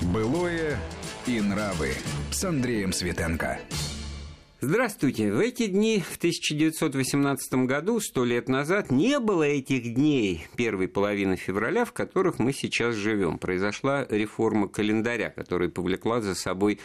Былое и нравы с Андреем Светенко. Здравствуйте. В эти дни в 1918 году, сто лет назад, не было этих дней первой половины февраля, в которых мы сейчас живем. Произошла реформа календаря, которая повлекла за собой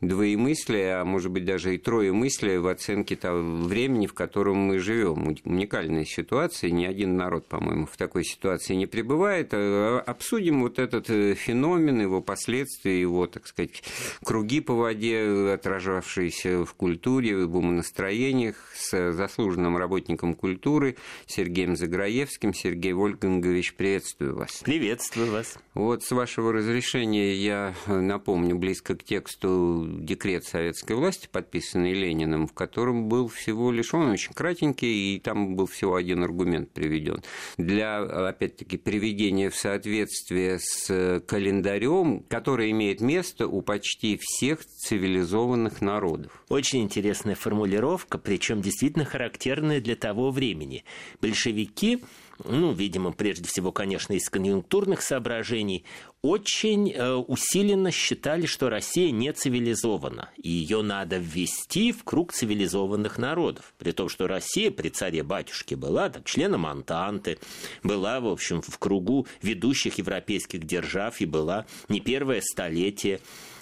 двоемыслие, а может быть даже и троемыслие в оценке того времени, в котором мы живем. Уникальная ситуация, ни один народ, по-моему, в такой ситуации не пребывает. А, обсудим вот этот э, феномен, его последствия, его, так сказать, круги по воде, отражавшиеся в культуре культуре, в умонастроениях с заслуженным работником культуры Сергеем Заграевским. Сергей Вольгангович, приветствую вас. Приветствую вас. Вот с вашего разрешения я напомню близко к тексту декрет советской власти, подписанный Лениным, в котором был всего лишь, он очень кратенький, и там был всего один аргумент приведен. Для, опять-таки, приведения в соответствие с календарем, который имеет место у почти всех цивилизованных народов. Очень интересно интересная формулировка, причем действительно характерная для того времени. Большевики, ну, видимо, прежде всего, конечно, из конъюнктурных соображений, очень э, усиленно считали, что Россия не цивилизована, и ее надо ввести в круг цивилизованных народов. При том, что Россия при царе-батюшке была так, членом Антанты, была, в общем, в кругу ведущих европейских держав и была не первое столетие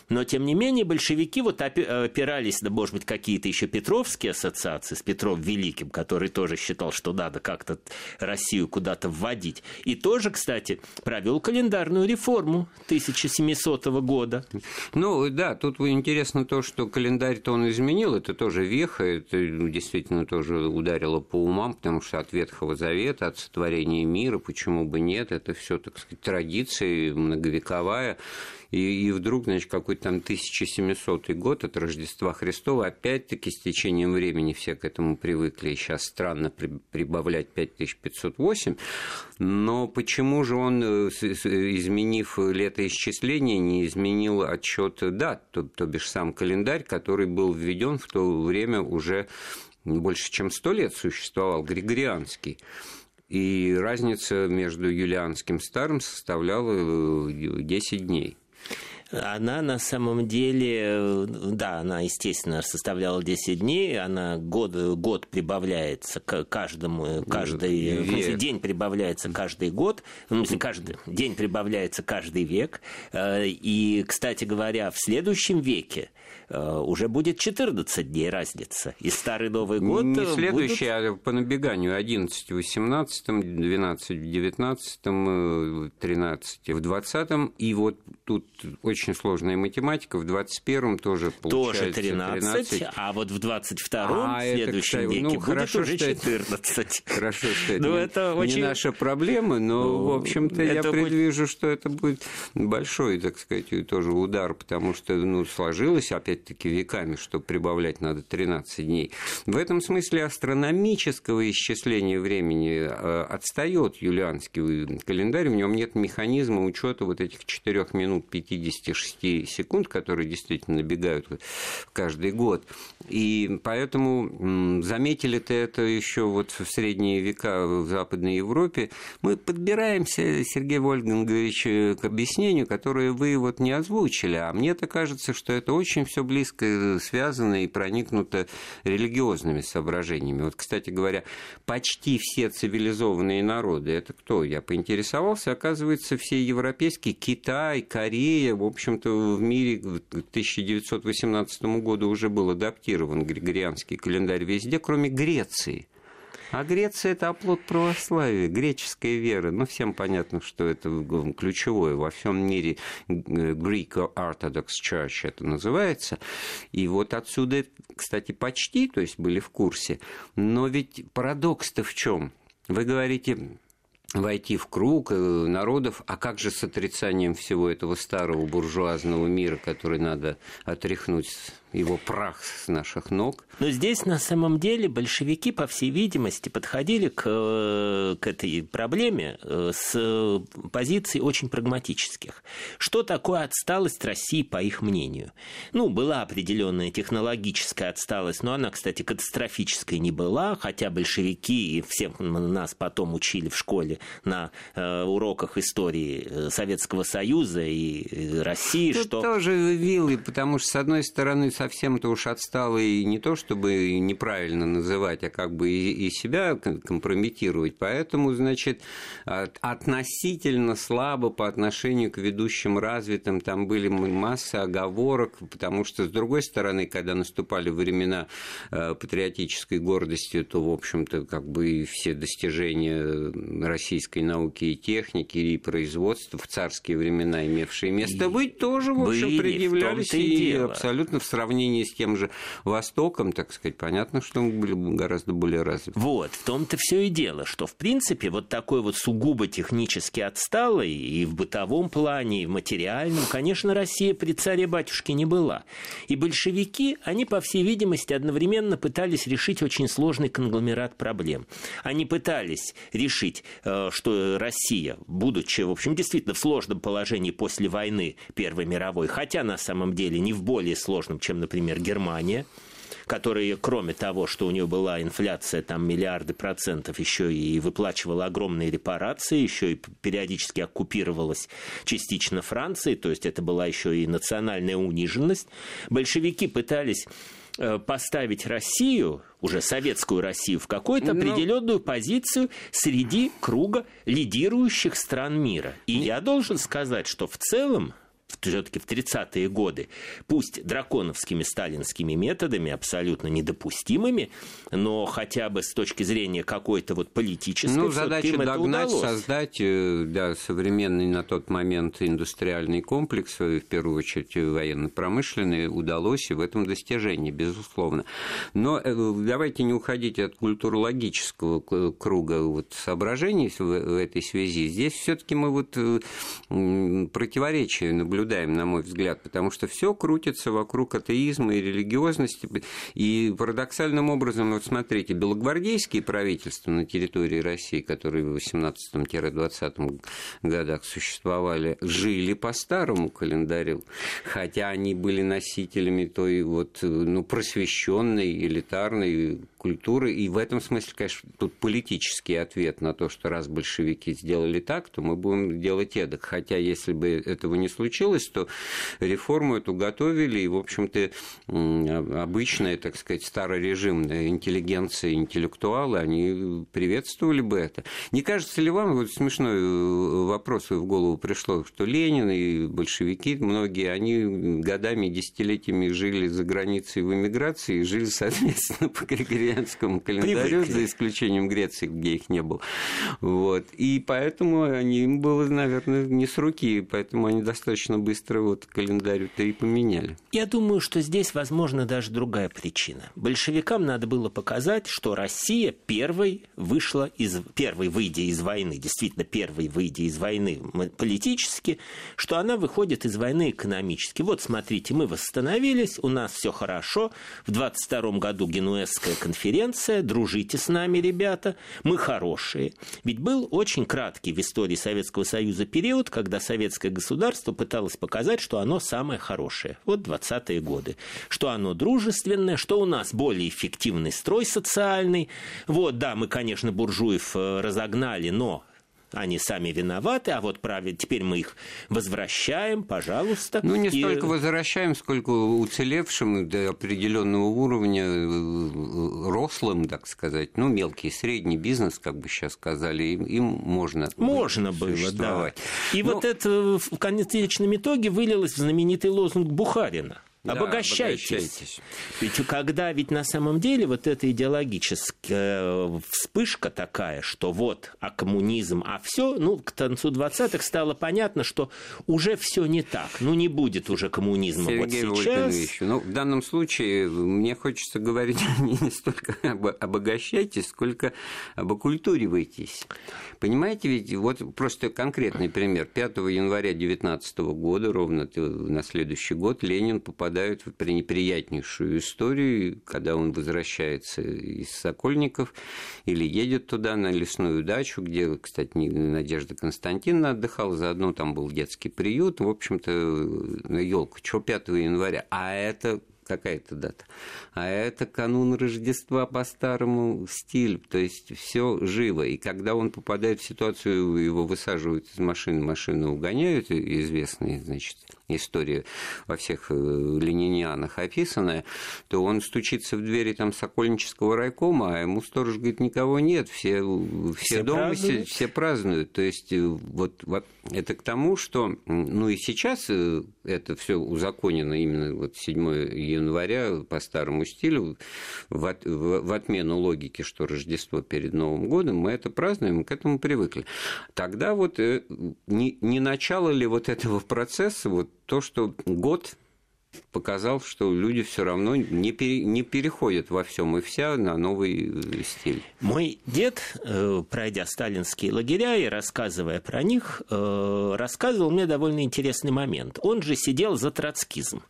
но, тем не менее, большевики вот опирались на, может быть, какие-то еще петровские ассоциации с Петром Великим, который тоже считал, что надо как-то Россию куда-то вводить. И тоже, кстати, провел календарную реформу 1700 года. Ну, да, тут интересно то, что календарь-то он изменил, это тоже веха, это ну, действительно тоже ударило по умам, потому что от Ветхого Завета, от сотворения мира, почему бы нет, это все, так сказать, традиция многовековая. И, и вдруг, значит, какой-то там 1700 год от Рождества Христова, опять-таки с течением времени все к этому привыкли, и сейчас странно при, прибавлять 5508, но почему же он, э, изменив летоисчисление, не изменил отчет дат, то, то бишь сам календарь, который был введен в то время уже больше чем сто лет существовал, Григорианский. И разница между юлианским старым составляла 10 э, дней. Она на самом деле, э, да, она, естественно, составляла 10 дней, она год, год прибавляется к каждому, каждый, в смысле, день прибавляется каждый год, в смысле, каждый, день прибавляется каждый век. Э, и, кстати говоря, в следующем веке Э, уже будет 14 дней разница. И Старый Новый год Не э, следующий, будут... а по набеганию 11 в 18, 12 в 19, 13 в 20. И вот тут очень сложная математика. В 21 тоже получается Тоже 13, 13. а вот в 22 а, в следующем это, веке ну, будет хорошо, уже 14. Это, хорошо, что это, ну, это не, очень... не наша проблема, но, ну, в общем-то, я предвижу, будет... что это будет большой, так сказать, тоже удар, потому что ну, сложилось, опять опять-таки, веками, что прибавлять надо 13 дней. В этом смысле астрономического исчисления времени э, отстает юлианский календарь, в нем нет механизма учета вот этих 4 минут 56 секунд, которые действительно набегают каждый год. И поэтому заметили-то это еще вот в средние века в Западной Европе. Мы подбираемся, Сергей Вольгангович, к объяснению, которое вы вот не озвучили, а мне-то кажется, что это очень все близко связано и проникнуто религиозными соображениями. Вот, кстати говоря, почти все цивилизованные народы, это кто? Я поинтересовался, оказывается, все европейские, Китай, Корея, в общем-то, в мире к 1918 году уже был адаптирован григорианский календарь везде, кроме Греции – а Греция – это оплот православия, греческая вера. Ну, всем понятно, что это ключевое. Во всем мире Greek Orthodox Church это называется. И вот отсюда, кстати, почти, то есть были в курсе. Но ведь парадокс-то в чем? Вы говорите, войти в круг э, народов, а как же с отрицанием всего этого старого буржуазного мира, который надо отряхнуть его прах с наших ног. Но здесь на самом деле большевики, по всей видимости, подходили к, э, к этой проблеме э, с позиций очень прагматических. Что такое отсталость России, по их мнению? Ну, была определенная технологическая отсталость, но она, кстати, катастрофической не была, хотя большевики и всех нас потом учили в школе на э, уроках истории Советского Союза и России, Тут что... тоже вилы, потому что, с одной стороны, совсем-то уж отстал и не то, чтобы неправильно называть, а как бы и, и себя компрометировать. Поэтому, значит, относительно слабо по отношению к ведущим развитым там были масса оговорок, потому что, с другой стороны, когда наступали времена э, патриотической гордости, то, в общем-то, как бы все достижения российской науки и техники и производства в царские времена, имевшие место быть, тоже, в общем, предъявлялись и, и абсолютно в сравнении с тем же Востоком, так сказать, понятно, что мы были гораздо более развиты. Вот, в том-то все и дело, что, в принципе, вот такой вот сугубо технически отсталый и в бытовом плане, и в материальном, конечно, Россия при царе-батюшке не была. И большевики, они, по всей видимости, одновременно пытались решить очень сложный конгломерат проблем. Они пытались решить, э, что Россия, будучи, в общем, действительно в сложном положении после войны Первой мировой, хотя на самом деле не в более сложном, чем, например, Германия, которая, кроме того, что у нее была инфляция там миллиарды процентов, еще и выплачивала огромные репарации, еще и периодически оккупировалась частично Францией, то есть это была еще и национальная униженность. Большевики пытались э, поставить Россию, уже советскую Россию, в какую-то ну, определенную позицию среди круга лидирующих стран мира. И я должен сказать, что в целом все-таки в 30-е годы, пусть драконовскими сталинскими методами, абсолютно недопустимыми, но хотя бы с точки зрения какой-то вот политической, ну, задача догнать, создать э, да, современный на тот момент индустриальный комплекс, э, в первую очередь военно-промышленный, удалось и в этом достижении, безусловно. Но э, давайте не уходить от культурологического круга вот соображений в этой связи. Здесь все-таки мы вот противоречия наблюдаем наблюдаем, на мой взгляд, потому что все крутится вокруг атеизма и религиозности. И парадоксальным образом, вот смотрите, белогвардейские правительства на территории России, которые в 18-20 годах существовали, жили по старому календарю, хотя они были носителями той вот, ну, просвещенной, элитарной культуры. И в этом смысле, конечно, тут политический ответ на то, что раз большевики сделали так, то мы будем делать эдак. Хотя, если бы этого не случилось, то реформу эту готовили, и, в общем-то, обычная, так сказать, старорежимная интеллигенция, интеллектуалы, они приветствовали бы это. Не кажется ли вам, вот смешной э, вопрос в голову пришло, что Ленин и большевики, многие, они годами, десятилетиями жили за границей в эмиграции, и жили, соответственно, по Григорию юлианскому календарю, Привыкли. за исключением Греции, где их не было. Вот. И поэтому они, им было, наверное, не с руки, поэтому они достаточно быстро вот календарь-то и поменяли. Я думаю, что здесь, возможно, даже другая причина. Большевикам надо было показать, что Россия первой вышла из... Первой, выйдя из войны, действительно, первой, выйдя из войны политически, что она выходит из войны экономически. Вот, смотрите, мы восстановились, у нас все хорошо. В 22 году Генуэзская конференция конференция, дружите с нами, ребята, мы хорошие. Ведь был очень краткий в истории Советского Союза период, когда советское государство пыталось показать, что оно самое хорошее. Вот 20-е годы. Что оно дружественное, что у нас более эффективный строй социальный. Вот, да, мы, конечно, буржуев э, разогнали, но они сами виноваты, а вот праве, теперь мы их возвращаем, пожалуйста. Ну, не и... столько возвращаем, сколько уцелевшим до определенного уровня, э, рослым, так сказать, ну, мелкий, средний бизнес, как бы сейчас сказали, им, им можно Можно было, да. И Но... вот это в конечном итоге вылилось в знаменитый лозунг Бухарина – да, обогащайтесь. обогащайтесь. Ведь когда ведь на самом деле вот эта идеологическая вспышка такая, что вот, а коммунизм, а все, ну, к концу 20-х стало понятно, что уже все не так. Ну, не будет уже коммунизма Сергей вот сейчас. Ну, в данном случае мне хочется говорить не столько об обогащайтесь, сколько об окультуривайтесь. Понимаете, ведь вот просто конкретный пример. 5 января 19 года, ровно на следующий год, Ленин попадает попадают в пренеприятнейшую историю, когда он возвращается из Сокольников или едет туда на лесную дачу, где, кстати, Надежда Константиновна отдыхала, заодно там был детский приют, в общем-то, на елку, что 5 января. А это какая-то дата. А это канун Рождества по старому стилю. То есть все живо. И когда он попадает в ситуацию, его высаживают из машины, машину угоняют, известные, значит, история во всех э, ленинянах описанная, то он стучится в двери там Сокольнического райкома, а ему сторож говорит, никого нет, все, все, все дома празднуют. Все, все празднуют. То есть э, вот, вот это к тому, что, ну и сейчас э, это все узаконено именно вот 7 января по старому стилю, в, от, в, в отмену логики, что Рождество перед Новым годом, мы это празднуем, мы к этому привыкли. Тогда вот не, не начало ли вот этого процесса, вот то, что год показал, что люди все равно не, пере, не переходят во всем и вся на новый э, стиль. Мой дед, э, пройдя сталинские лагеря и рассказывая про них, э, рассказывал мне довольно интересный момент. Он же сидел за троцкизм.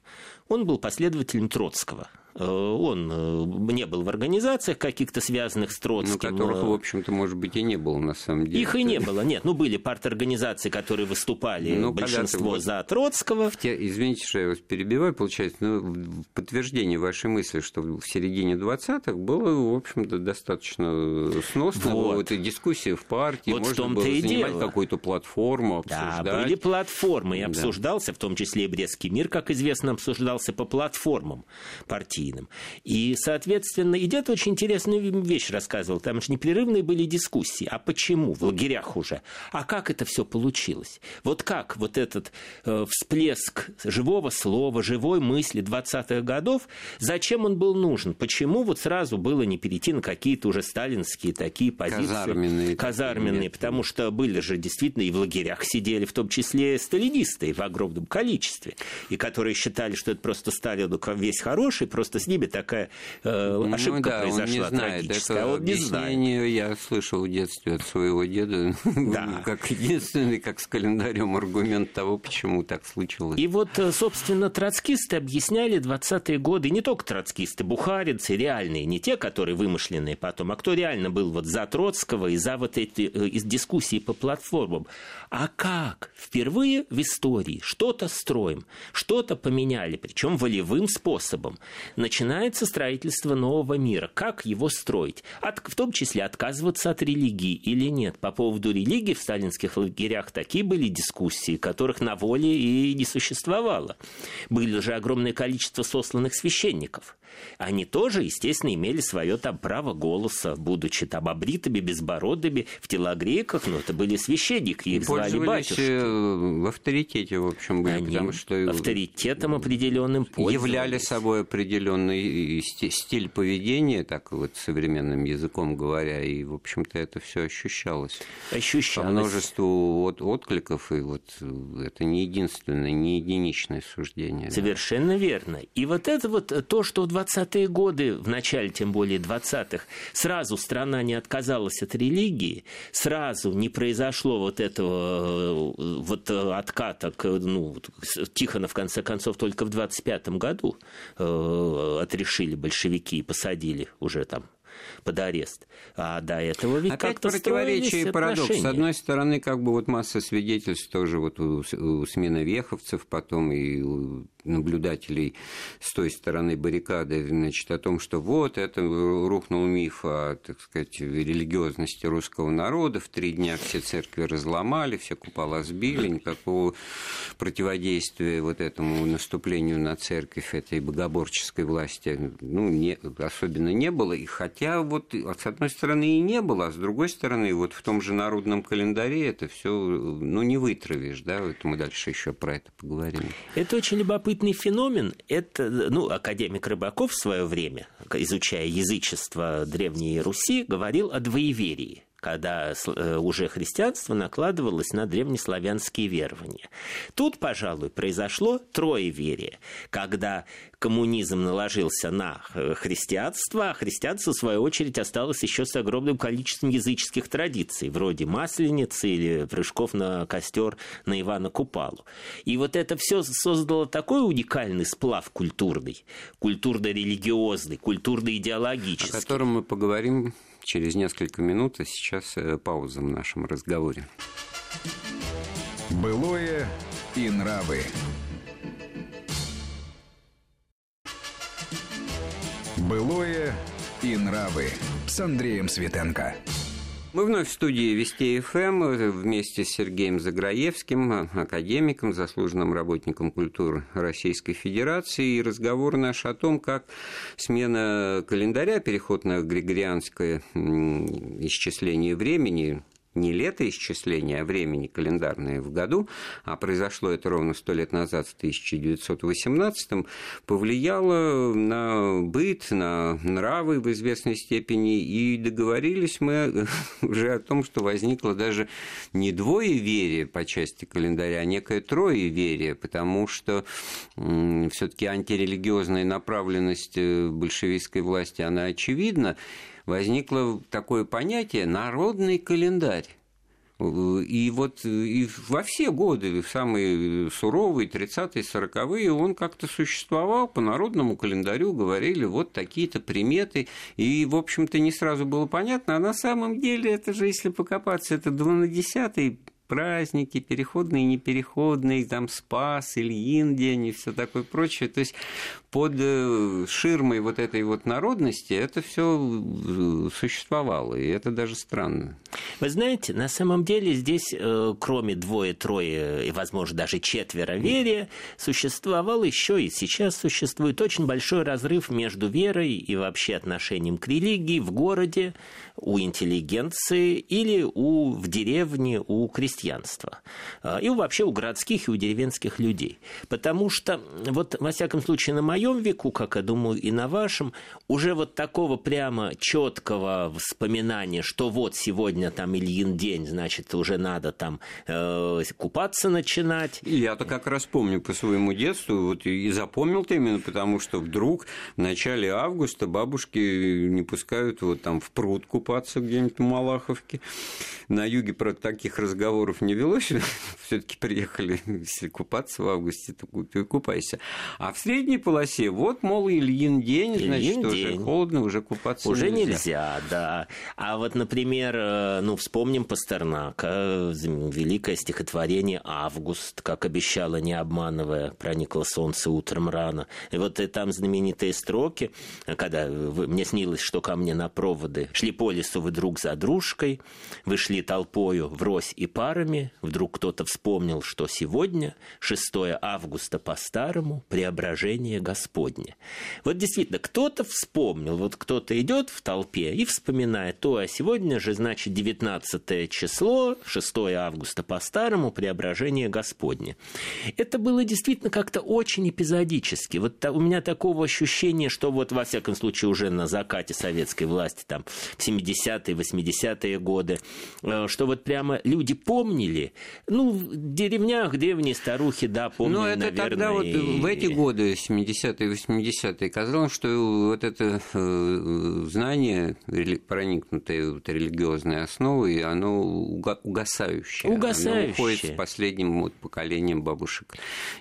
Он был последователем Троцкого. Э, он э, не был в организациях каких-то связанных с Троцким. Ну, которых, в общем-то, может быть, и не было, на самом деле. Их и не было, нет. Ну, были парторганизации, которые выступали, ну, большинство вот за Троцкого. Те, извините, что я вас перебиваю, получается, но в подтверждение вашей мысли, что в середине 20-х было, в общем-то, достаточно сносно. Вот. вот и дискуссии в партии, вот можно было занимать какую-то платформу, обсуждать. Да, были платформы, и обсуждался, да. в том числе и Брестский мир, как известно, обсуждался по платформам партии партийным. И, соответственно, и дед очень интересную вещь рассказывал. Там же непрерывные были дискуссии. А почему? В лагерях уже. А как это все получилось? Вот как вот этот э, всплеск живого слова, живой мысли 20-х годов, зачем он был нужен? Почему вот сразу было не перейти на какие-то уже сталинские такие позиции? Казарменные. Казарменные, потому что были же действительно и в лагерях сидели, в том числе сталинисты в огромном количестве, и которые считали, что это просто Сталин весь хороший, просто просто с ними такая э, ну ошибка ну, да, произошла он не знает. трагическая. Это а он не знает. я слышал в детстве от своего деда, да. как единственный, как с календарем аргумент того, почему так случилось. И вот, э, собственно, троцкисты объясняли 20-е годы, не только троцкисты, бухаринцы, реальные, не те, которые вымышленные потом, а кто реально был вот за Троцкого и за вот эти э, из дискуссии по платформам. А как? Впервые в истории что-то строим, что-то поменяли, причем волевым способом начинается строительство нового мира. Как его строить? От, в том числе отказываться от религии или нет. По поводу религии в сталинских лагерях такие были дискуссии, которых на воле и не существовало. Были же огромное количество сосланных священников. Они тоже, естественно, имели свое там право голоса, будучи там обритыми, безбородыми, в телогрейках, но это были священники, их звали батюшки. Э, в авторитете, в общем, были, Они потому что... Авторитетом определенным Являли собой определенный стиль поведения, так вот современным языком говоря, и, в общем-то, это все ощущалось. Ощущалось. По множеству от откликов, и вот это не единственное, не единичное суждение. Совершенно да. верно. И вот это вот то, что в 20-е годы, в начале тем более 20-х, сразу страна не отказалась от религии, сразу не произошло вот этого э, вот отката, ну, Тихона, в конце концов, только в 25-м году э, отрешили большевики и посадили уже там под арест. А до этого ведь Опять противоречие и парадокс. С одной стороны, как бы вот масса свидетельств тоже вот у, у сменовеховцев, потом и у наблюдателей с той стороны баррикады, значит, о том, что вот это рухнул миф о, так сказать, религиозности русского народа, в три дня все церкви разломали, все купола сбили, никакого противодействия вот этому наступлению на церковь этой богоборческой власти, ну, не, особенно не было, и хотя вот с одной стороны и не было, а с другой стороны вот в том же народном календаре это все, ну, не вытравишь, да, вот мы дальше еще про это поговорим. Это очень любопытный феномен – это, ну, академик Рыбаков в свое время, изучая язычество Древней Руси, говорил о двоеверии когда э, уже христианство накладывалось на древнеславянские верования. Тут, пожалуй, произошло троеверие, когда коммунизм наложился на э, христианство, а христианство, в свою очередь, осталось еще с огромным количеством языческих традиций, вроде масленицы или прыжков на костер на Ивана Купалу. И вот это все создало такой уникальный сплав культурный, культурно-религиозный, культурно-идеологический. О котором мы поговорим через несколько минут, а сейчас э, пауза в нашем разговоре. Былое и нравы. Былое и нравы с Андреем Светенко. Мы вновь в студии Вести ФМ вместе с Сергеем Заграевским, академиком, заслуженным работником культуры Российской Федерации. И разговор наш о том, как смена календаря, переход на григорианское исчисление времени, не летоисчисление, а времени календарное в году, а произошло это ровно сто лет назад, в 1918 повлияло на быт, на нравы в известной степени, и договорились мы уже о том, что возникло даже не двоеверие по части календаря, а некое троеверие, потому что все-таки антирелигиозная направленность э, большевистской власти, она очевидна, возникло такое понятие «народный календарь». И вот и во все годы, в самые суровые, 30-е, 40-е, он как-то существовал, по народному календарю говорили вот такие-то приметы, и, в общем-то, не сразу было понятно, а на самом деле это же, если покопаться, это 12 праздники, переходные и непереходные, там Спас, Ильин день и все такое прочее. То есть под э, ширмой вот этой вот народности это все э, существовало, и это даже странно. Вы знаете, на самом деле здесь, э, кроме двое-трое и, возможно, даже четверо верия, существовал еще и сейчас существует очень большой разрыв между верой и вообще отношением к религии в городе, у интеллигенции или у, в деревне у крестьянства. А, и вообще у городских и у деревенских людей. Потому что, вот, во всяком случае, на моем веку, как я думаю, и на вашем, уже вот такого прямо четкого вспоминания, что вот сегодня там Ильин день, значит, уже надо там э, купаться начинать. Я-то как раз помню по своему детству, вот и запомнил-то именно потому, что вдруг в начале августа бабушки не пускают вот там в пруд купаться где-нибудь в Малаховке. На юге, правда, таких разговоров не велось. все таки приехали, если купаться в августе, то купайся. А в средней полосе, вот, мол, Ильин день, Ильин значит, день. уже холодно, уже купаться уже нельзя. нельзя, да. А вот, например, э, ну, вспомним Пастернака, великое стихотворение «Август», как обещала, не обманывая, проникло солнце утром рано. И вот и там знаменитые строки, когда мне снилось, что ко мне на проводы шли по лесу вы друг за дружкой, вы шли толпою врозь и парами, вдруг кто-то вспомнил, что сегодня, 6 августа по-старому, преображение Господне. Вот действительно, кто-то вспомнил, вот кто-то идет в толпе и вспоминает, то, а сегодня же, значит, 19 число, 6 августа по-старому, преображение Господне. Это было действительно как-то очень эпизодически. Вот у меня такого ощущения, что вот, во всяком случае, уже на закате советской власти, там, в 70-е, 80-е годы, э, что вот прямо люди помнили, ну, в деревнях древние старухи, да, помнили, Ну, это наверное, тогда вот в эти годы, 70-е, 80-е, казалось, что вот это э, знание, проникнутое вот религиозной основой, оно угасающее. Угасающее. Оно уходит с последним вот поколением бабушек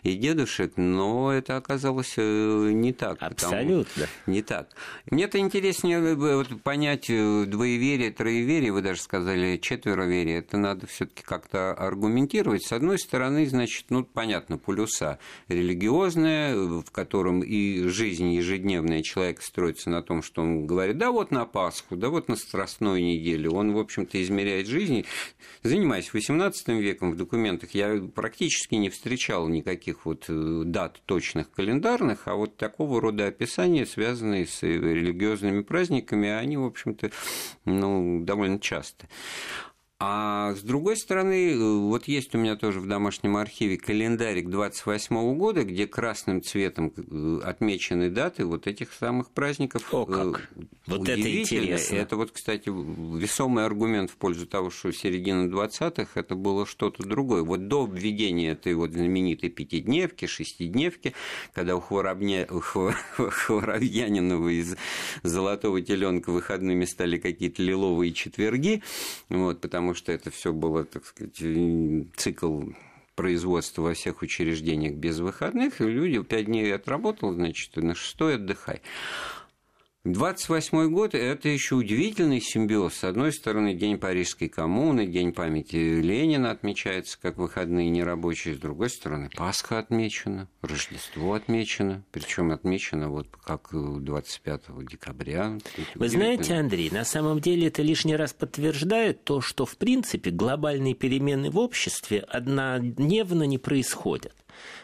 и дедушек, но это оказалось э, не так. Абсолютно. Потому, не так. Мне-то интереснее вот понять двоеверие, троеверие, вы даже сказали четвероверие, это надо все таки как-то аргументировать. С одной стороны, значит, ну, понятно, полюса религиозная, в котором и жизнь ежедневная человека строится на том, что он говорит, да вот на Пасху, да вот на Страстной неделе, он, в общем-то, измеряет жизнь. Занимаясь XVIII веком в документах, я практически не встречал никаких вот э, дат точных календарных, а вот такого рода описания, связанные с религиозными праздниками, они, в общем-то, ну, довольно часто. А с другой стороны, вот есть у меня тоже в домашнем архиве календарик 28 года, где красным цветом э, отмечены даты вот этих самых праздников. О, как! Вот это интересно. Это вот, кстати, весомый аргумент в пользу того, что середина 20-х это было что-то другое. Вот до введения этой вот знаменитой пятидневки, шестидневки, когда у, Хворобня... у Хворобьянинова из «Золотого теленка» выходными стали какие-то лиловые четверги, вот, потому что это все было, так сказать, цикл производства во всех учреждениях без выходных, и люди пять дней отработал, значит, на шестой отдыхай. 28 год – это еще удивительный симбиоз. С одной стороны, День Парижской коммуны, День памяти Ленина отмечается как выходные нерабочие. С другой стороны, Пасха отмечена, Рождество отмечено. Причем отмечено вот как 25 декабря. Вы знаете, Андрей, на самом деле это лишний раз подтверждает то, что в принципе глобальные перемены в обществе однодневно не происходят.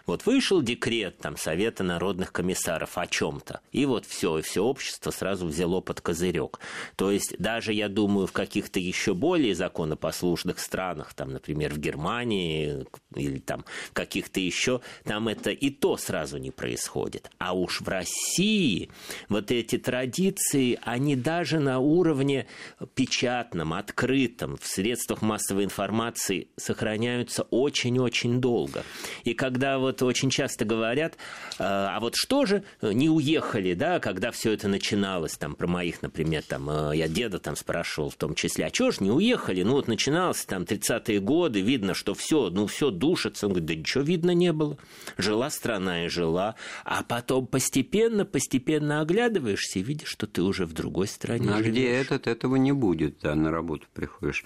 Вот вышел декрет там Совета народных комиссаров о чем-то, и вот все, и все общество сразу взяло под козырек. То есть даже, я думаю, в каких-то еще более законопослушных странах, там, например, в Германии или там каких-то еще, там это и то сразу не происходит. А уж в России вот эти традиции, они даже на уровне печатном, открытом, в средствах массовой информации сохраняются очень-очень долго. И когда вот очень часто говорят, а, а вот что же не уехали, да, когда все это начиналось, там, про моих, например, там, э, я деда там спрашивал в том числе, а чего же не уехали? Ну, вот начиналось там 30-е годы, видно, что все, ну, все душится. Он говорит, да ничего видно не было. Жила страна и жила. А потом постепенно, постепенно оглядываешься и видишь, что ты уже в другой стране А живешь. где этот, этого не будет, да, на работу приходишь.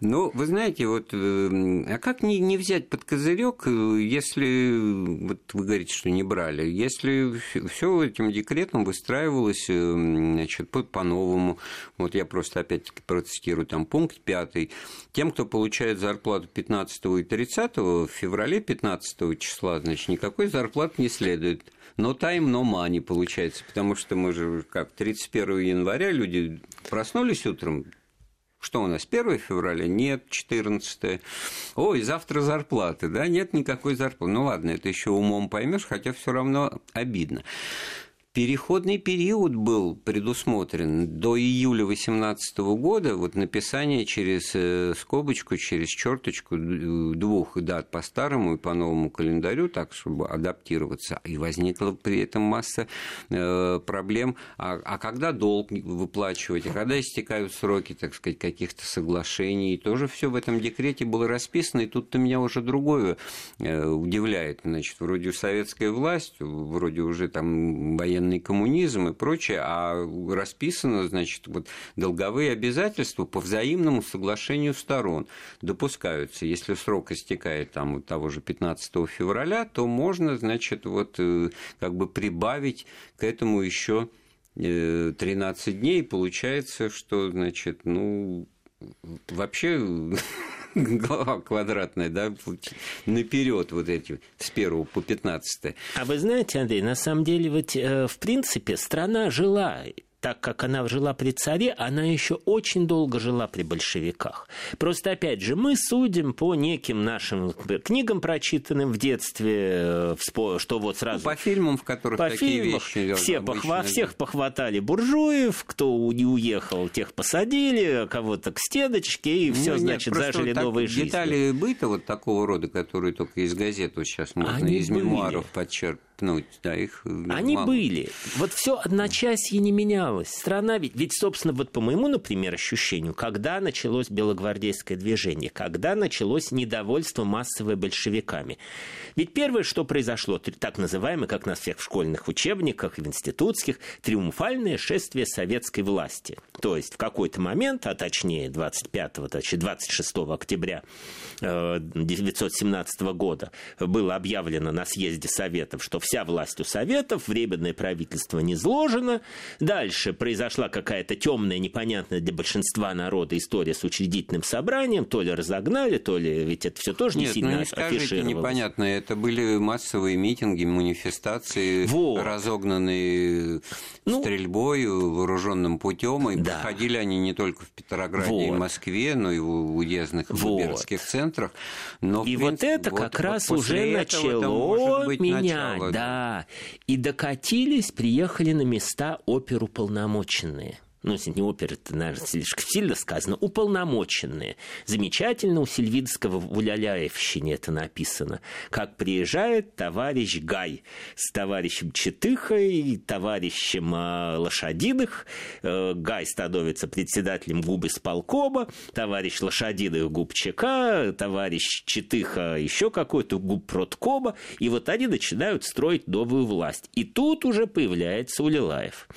Ну, вы знаете, вот, э, а как не, не взять под козырек, э, если вот вы говорите, что не брали. Если все этим декретом выстраивалось э, значит, по-новому, вот я просто опять-таки процитирую там пункт пятый, тем, кто получает зарплату 15 и 30 в феврале 15 числа, значит, никакой зарплаты не следует. Но тайм, но мани получается, потому что мы же как 31 января люди проснулись утром, что у нас, 1 февраля? Нет, 14. Ой, завтра зарплаты, да? Нет никакой зарплаты. Ну ладно, это еще умом поймешь, хотя все равно обидно. Переходный период был предусмотрен до июля 2018 года, вот написание через э, скобочку, через черточку двух дат по старому и по новому календарю, так, чтобы адаптироваться. И возникла при этом масса э, проблем. А, а когда долг выплачивать, а когда истекают сроки, так сказать, каких-то соглашений. Тоже все в этом декрете было расписано, и тут-то меня уже другое э, удивляет. Значит, вроде советская власть, вроде уже там военные военный коммунизм и прочее, а расписано, значит, вот долговые обязательства по взаимному соглашению сторон допускаются. Если срок истекает там вот того же 15 февраля, то можно, значит, вот э, как бы прибавить к этому еще 13 э, дней. Получается, что, значит, ну, вообще голова квадратная, да, наперед вот эти с первого по 15. А вы знаете, Андрей, на самом деле, ведь э, в принципе страна жила так как она жила при царе, она еще очень долго жила при большевиках. Просто, опять же, мы судим по неким нашим книгам, прочитанным в детстве, э, что вот сразу... По фильмам, в которых по такие фильмах, вещи... Все похва... Всех похватали буржуев, кто не уехал, тех посадили, кого-то к стеночке, и все, ну, значит, нет, зажили вот новые жизни. Детали быта вот такого рода, которые только из газет вот сейчас можно, Они из были. мемуаров подчеркнуть ну, да, их э, Они мало. были. Вот все одночасье не менялось. Страна ведь, ведь, собственно, вот по моему, например, ощущению, когда началось белогвардейское движение, когда началось недовольство массовое большевиками. Ведь первое, что произошло, так называемое, как нас всех в школьных учебниках, в институтских, триумфальное шествие советской власти. То есть в какой-то момент, а точнее 25, точнее 26 октября 1917 э, года было объявлено на съезде Советов, что вся власть у Советов, временное правительство не сложено. Дальше произошла какая-то темная, непонятная для большинства народа история с учредительным собранием. То ли разогнали, то ли... Ведь это все тоже Нет, не сильно ну, не скажите, непонятно. Это были массовые митинги, манифестации, вот. разогнанные ну, стрельбой, вооруженным путем. И да. проходили они не только в Петрограде вот. и Москве, но и в уездных вот. губернских центрах. Но, и вот это вот, как вот раз уже начало менять. Начало, да. Да. И докатились, приехали на места оперуполномоченные ну, если не опера, это, наверное, слишком сильно сказано, уполномоченные. Замечательно у Сильвинского в Уляляевщине это написано. Как приезжает товарищ Гай с товарищем Четыхой, товарищем э, Лошадиных. Э, Гай становится председателем губы сполкома, товарищ Лошадиных губ товарищ Четыха еще какой-то губ продкома. И вот они начинают строить новую власть. И тут уже появляется Улилаев.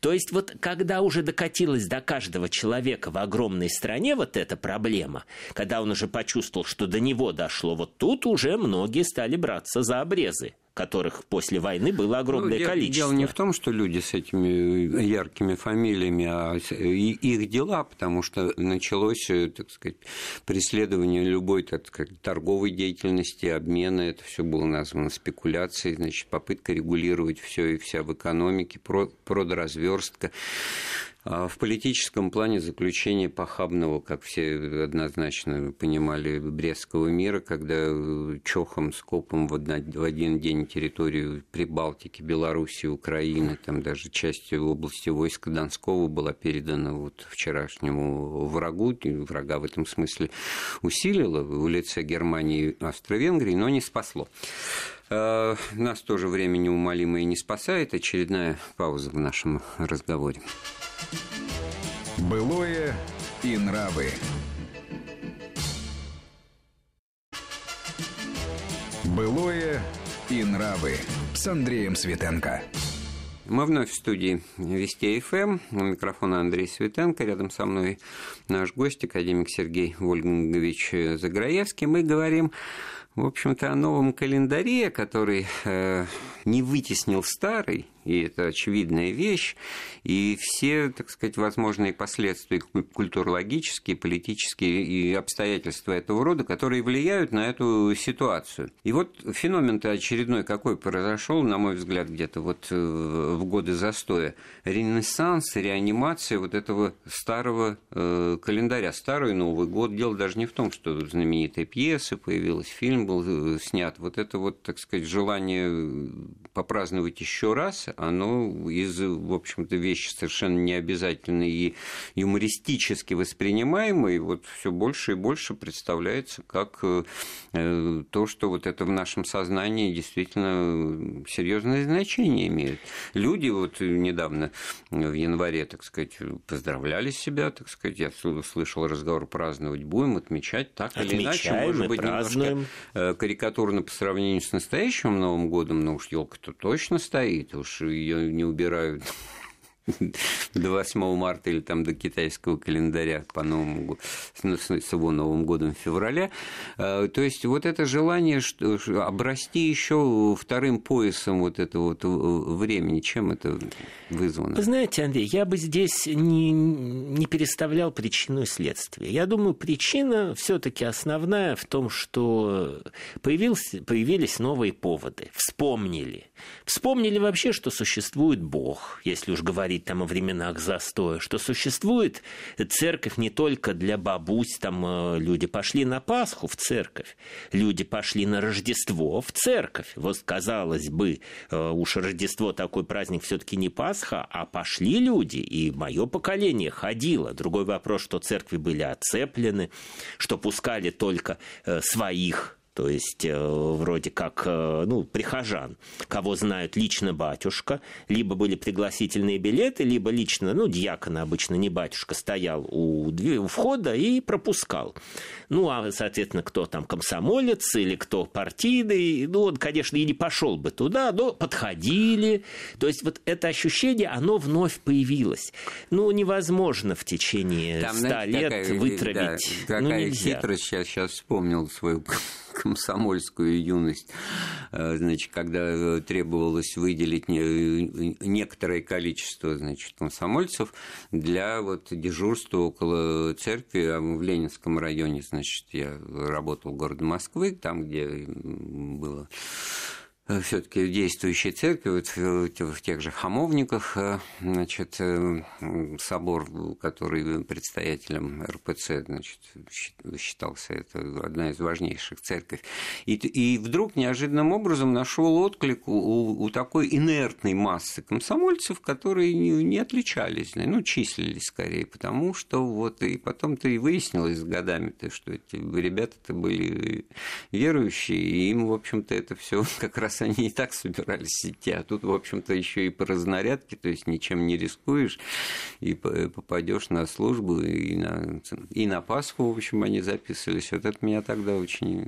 То есть вот когда уже до докатилась до каждого человека в огромной стране вот эта проблема, когда он уже почувствовал, что до него дошло, вот тут уже многие стали браться за обрезы которых после войны было огромное ну, количество. Дело не в том, что люди с этими яркими фамилиями, а их дела, потому что началось, так сказать, преследование любой так сказать, торговой деятельности, обмена, это все было названо спекуляцией, значит, попытка регулировать все и вся в экономике, продразверстка. А в политическом плане заключение похабного, как все однозначно понимали, Брестского мира, когда чохом, скопом в один день территорию Прибалтики, Белоруссии, Украины, там даже часть области войска Донского была передана вот вчерашнему врагу, врага в этом смысле усилила в лице Германии и Австро-Венгрии, но не спасло. А, нас тоже время неумолимое не спасает. Очередная пауза в нашем разговоре. Былое и нравы. Былое и нравы с Андреем Светенко. Мы вновь в студии Вести ФМ. У микрофона Андрей Светенко. Рядом со мной наш гость, академик Сергей Вольгович Заграевский. Мы говорим в общем-то, о новом календаре, который э, не вытеснил старый, и это очевидная вещь, и все, так сказать, возможные последствия культурологические, политические и обстоятельства этого рода, которые влияют на эту ситуацию. И вот феномен-то очередной какой произошел, на мой взгляд, где-то вот э, в годы застоя. Ренессанс, реанимация вот этого старого э, календаря, старый Новый год. Дело даже не в том, что знаменитая пьеса появилась, фильм был э, снят. Вот это вот, так сказать, желание попраздновать еще раз, оно из, в общем-то, вещи совершенно необязательной и юмористически воспринимаемой, вот все больше и больше представляется как э, то, что вот это в нашем сознании действительно серьезное значение имеет. Люди вот недавно в январе, так сказать, поздравляли себя, так сказать, я слышал разговор праздновать будем, отмечать так Отмечаем или иначе, может быть, празднуем. немножко э, карикатурно по сравнению с настоящим Новым годом, но уж елка-то точно стоит, уж ее не убирают до 8 марта или там до китайского календаря по новому с его Новым годом в феврале. А, то есть вот это желание обрасти еще вторым поясом вот этого вот времени, чем это вызвано? Вы знаете, Андрей, я бы здесь не, не переставлял причину и следствие. Я думаю, причина все-таки основная в том, что появился, появились новые поводы, вспомнили. Вспомнили вообще, что существует Бог, если уж говорить говорить там о временах застоя, что существует церковь не только для бабусь, там э, люди пошли на Пасху в церковь, люди пошли на Рождество в церковь. Вот, казалось бы, э, уж Рождество такой праздник все-таки не Пасха, а пошли люди, и мое поколение ходило. Другой вопрос, что церкви были оцеплены, что пускали только э, своих то есть э, вроде как э, ну, прихожан, кого знают лично батюшка, либо были пригласительные билеты, либо лично, ну, дьякона обычно, не батюшка, стоял у, у входа и пропускал. Ну, а, соответственно, кто там комсомолец или кто партийный, ну, он, конечно, и не пошел бы туда, но подходили. То есть вот это ощущение, оно вновь появилось. Ну, невозможно в течение ста лет такая, вытравить. Да, какая ну, нельзя. хитрость, сейчас, сейчас вспомнил свою комсомольскую юность, э, значит, когда требовалось выделить некоторое количество, значит, комсомольцев для вот дежурства около церкви а в Ленинском районе, значит, я работал в городе Москвы, там, где было Э, все-таки действующей церкви, вот в тех же Хамовниках, э, значит, э, собор, который предстоятелем РПЦ, значит, считался, это одна из важнейших церковей. И, и вдруг неожиданным образом нашел отклик у, у такой инертной массы комсомольцев, которые не, не отличались, ну, числились скорее, потому что вот, и потом-то и выяснилось с годами-то, что эти ребята-то были верующие, и им, в общем-то, это все как раз они и так собирались идти, а тут, в общем-то, еще и по разнарядке, то есть ничем не рискуешь, и попадешь на службу, и на, и на Пасху, в общем, они записывались. Вот это меня тогда очень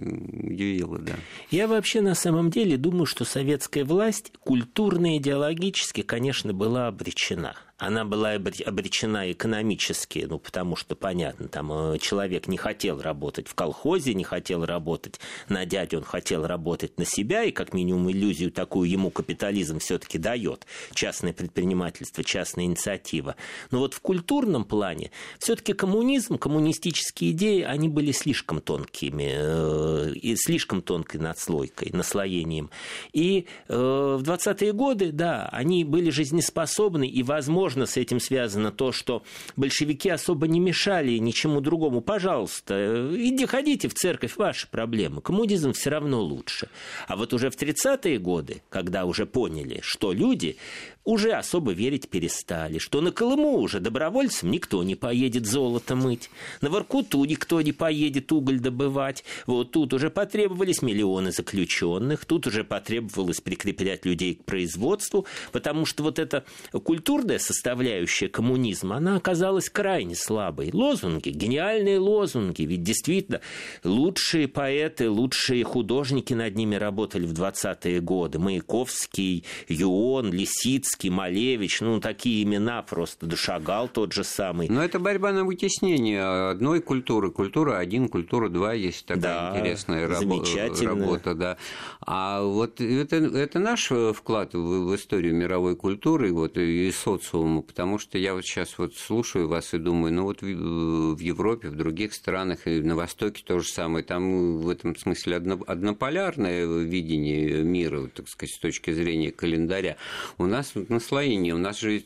удивило, да. Я вообще на самом деле думаю, что советская власть культурно и идеологически, конечно, была обречена она была обречена экономически, ну, потому что, понятно, там э, человек не хотел работать в колхозе, не хотел работать на дядю, он хотел работать на себя, и как минимум иллюзию такую ему капитализм все-таки дает. Частное предпринимательство, частная инициатива. Но вот в культурном плане все-таки коммунизм, коммунистические идеи, они были слишком тонкими, э, и слишком тонкой надслойкой, наслоением. И э, в 20-е годы, да, они были жизнеспособны, и, возможно, возможно, с этим связано то, что большевики особо не мешали ничему другому. Пожалуйста, иди ходите в церковь, ваши проблемы. Коммунизм все равно лучше. А вот уже в 30-е годы, когда уже поняли, что люди уже особо верить перестали, что на Колыму уже добровольцам никто не поедет золото мыть, на Воркуту никто не поедет уголь добывать. Вот тут уже потребовались миллионы заключенных, тут уже потребовалось прикреплять людей к производству, потому что вот эта культурная составляющая коммунизма, она оказалась крайне слабой. Лозунги, гениальные лозунги, ведь действительно лучшие поэты, лучшие художники над ними работали в 20-е годы. Маяковский, Юон, Лисиц, Высоцкий, Малевич, ну, такие имена просто, Душагал тот же самый. Но это борьба на вытеснение одной культуры. Культура один, культура два, есть такая да, интересная рабо- работа. Да. А вот это, это наш вклад в, в историю мировой культуры вот, и социума, потому что я вот сейчас вот слушаю вас и думаю, ну вот в, в Европе, в других странах, и на Востоке то же самое, там в этом смысле одно, однополярное видение мира, так сказать, с точки зрения календаря. У нас наслоение. У нас же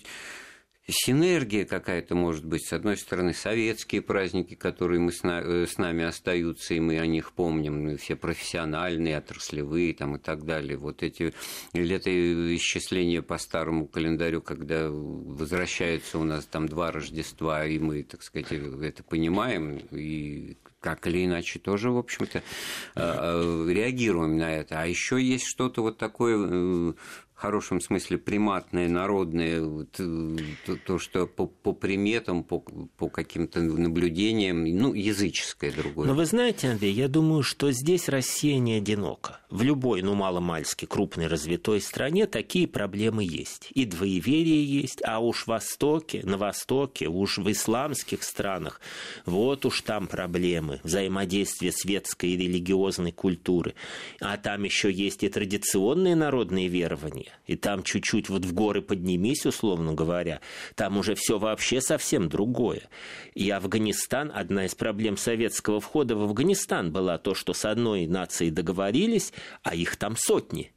синергия какая-то может быть. С одной стороны, советские праздники, которые мы с, на, э, с нами остаются, и мы о них помним, все профессиональные, отраслевые там, и так далее. Вот эти летоисчисления по старому календарю, когда возвращаются у нас там два Рождества, и мы, так сказать, это понимаем, и как или иначе тоже, в общем-то, э, э, реагируем на это. А еще есть что-то вот такое хорошем смысле приматное, народное, вот, э, то, то, что по, по приметам, по, по каким-то наблюдениям, ну, языческое другое. Но вы знаете, Андрей, я думаю, что здесь Россия не одинока. В любой, ну, маломальски крупной развитой стране такие проблемы есть. И двоеверие есть, а уж в Востоке, на Востоке, уж в исламских странах, вот уж там проблемы взаимодействия светской и религиозной культуры. А там еще есть и традиционные народные верования и там чуть-чуть вот в горы поднимись, условно говоря, там уже все вообще совсем другое. И Афганистан, одна из проблем советского входа в Афганистан была то, что с одной нацией договорились, а их там сотни.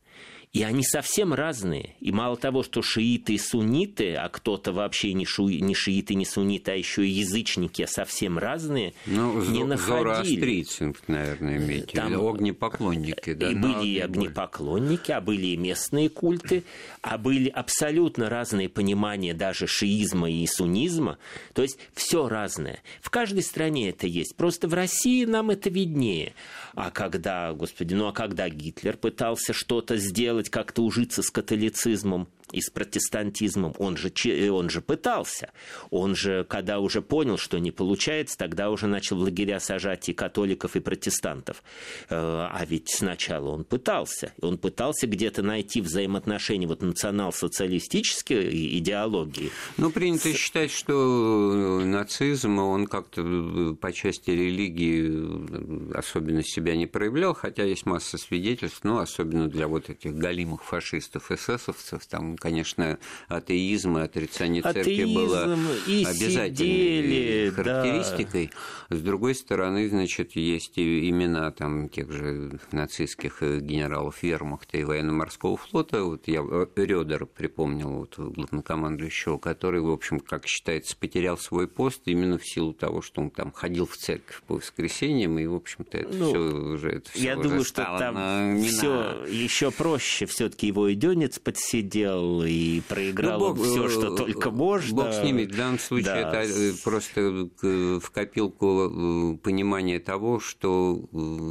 И они совсем разные. И мало того, что шииты и сунниты, а кто-то вообще не, шу, не шииты, не сунниты, а еще и язычники совсем разные, ну, не находили. Зороастрийцы, наверное, имеете. Там, Или огнепоклонники. Да, и были и огнепоклонники, а были и местные культы, а были абсолютно разные понимания даже шиизма и суннизма. То есть все разное. В каждой стране это есть. Просто в России нам это виднее. А когда, господи, ну а когда Гитлер пытался что-то сделать как-то ужиться с католицизмом и с протестантизмом, он же, он же пытался. Он же, когда уже понял, что не получается, тогда уже начал в лагеря сажать и католиков, и протестантов. Э, а ведь сначала он пытался. Он пытался где-то найти взаимоотношения вот национал-социалистической идеологии. Ну, принято с... считать, что нацизм, он как-то по части религии особенно себя не проявлял, хотя есть масса свидетельств, ну, особенно для вот этих галимых фашистов, эсэсовцев, там конечно, атеизм и отрицание атеизм церкви было обязательной характеристикой. Да. С другой стороны, значит, есть имена там тех же нацистских генералов вермахта и военно-морского флота. Вот я э, Рёдер припомнил, вот, главнокомандующего, который, в общем, как считается, потерял свой пост именно в силу того, что он там ходил в церковь по воскресеньям, и, в общем-то, это ну, все уже это Я уже думаю, что там все еще проще. Все-таки его и Дёнец подсидел, выиграл и проиграл ну, все, э, что только можно. Бог с ними. В данном случае да. это э, просто в копилку э, понимания того, что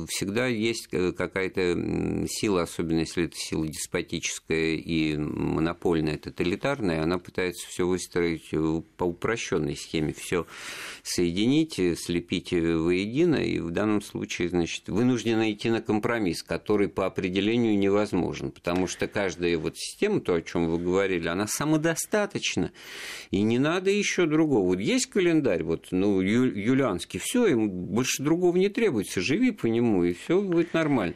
всегда есть какая-то сила, особенно если это сила деспотическая и монопольная, тоталитарная, она пытается все выстроить по упрощенной схеме, все соединить, слепить воедино, и в данном случае, значит, вынуждены идти на компромисс, который по определению невозможен, потому что каждая вот система, то, о чем вы говорили, она самодостаточна, и не надо еще другого. Вот есть календарь, вот, ну, ю, юлианский, все, ему больше другого не требуется, живи по нему, и все будет нормально.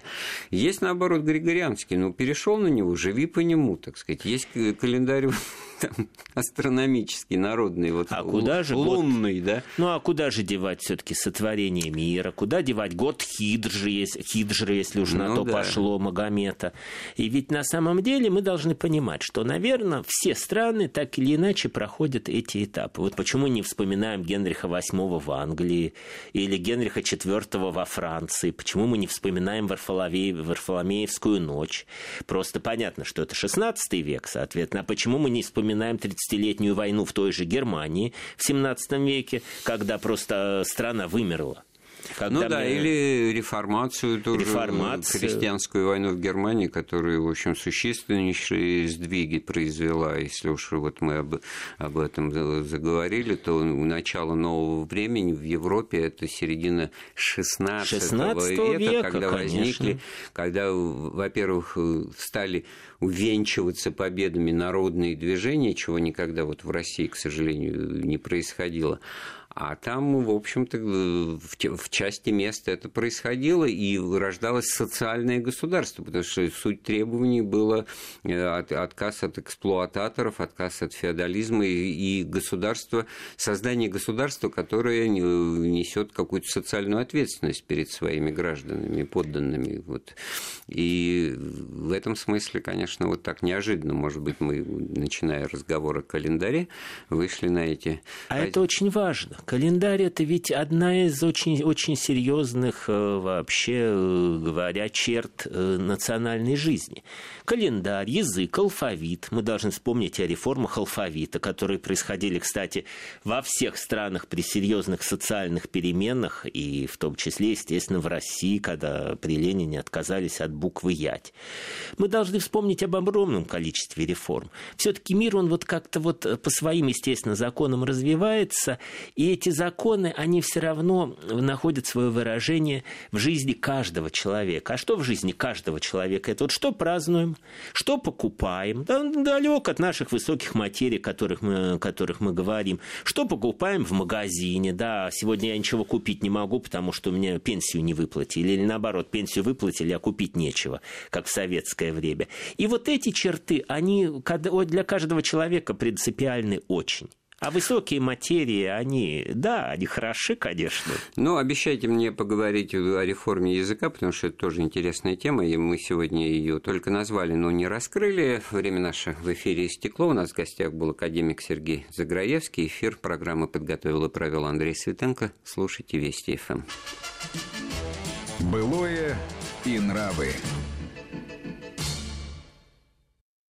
Есть, наоборот, григорианский, ну, перешел на него, живи по нему, так сказать. Есть календарь там, астрономический, народный, вот а куда же лунный, год... да? Ну а куда же девать все-таки сотворение мира? Куда девать год хиджры, если, хиджры, если уж ну, на то да. пошло Магомета? И ведь на самом деле мы должны понимать, что, наверное, все страны так или иначе проходят эти этапы. Вот почему не вспоминаем Генриха VIII в Англии или Генриха IV во Франции? Почему мы не вспоминаем Варфоломей, Варфоломеевскую ночь? Просто понятно, что это 16 век, соответственно. А почему мы не вспоминаем вспоминаем 30-летнюю войну в той же Германии в 17 веке, когда просто страна вымерла. Когда ну да, или реформацию тоже, Реформацию. христианскую войну в Германии, которая, в общем, существеннейшие сдвиги произвела. Если уж вот мы об, об этом заговорили, то начало нового времени в Европе это середина 16, 16 века, века, когда конечно. возникли, когда, во-первых, стали увенчиваться победами народные движения, чего никогда вот в России, к сожалению, не происходило. А там, в общем-то, в части места это происходило, и рождалось социальное государство, потому что суть требований было э, отказ от эксплуататоров, отказ от феодализма и государство, создание государства, которое несет какую-то социальную ответственность перед своими гражданами, подданными. Вот. И в этом смысле, конечно, вот так неожиданно, может быть, мы, начиная разговор о календаре, вышли на эти... А это очень важно. Календарь это ведь одна из очень, очень серьезных э, вообще э, говоря черт э, национальной жизни. Календарь, язык, алфавит. Мы должны вспомнить о реформах алфавита, которые происходили, кстати, во всех странах при серьезных социальных переменах, и в том числе, естественно, в России, когда при Ленине отказались от буквы «ять». Мы должны вспомнить об огромном количестве реформ. Все-таки мир, он вот как-то вот по своим, естественно, законам развивается, эти законы, они все равно находят свое выражение в жизни каждого человека. А что в жизни каждого человека? Это вот что празднуем, что покупаем, да, далек от наших высоких материй, о которых мы, о которых мы говорим, что покупаем в магазине, да, сегодня я ничего купить не могу, потому что у меня пенсию не выплатили, или наоборот, пенсию выплатили, а купить нечего, как в советское время. И вот эти черты, они для каждого человека принципиальны очень. А высокие материи, они, да, они хороши, конечно. Ну, обещайте мне поговорить о реформе языка, потому что это тоже интересная тема, и мы сегодня ее только назвали, но не раскрыли. Время наше в эфире истекло. У нас в гостях был академик Сергей Заграевский. Эфир программы подготовил и провел Андрей Светенко. Слушайте Вести ФМ. Былое и нравы.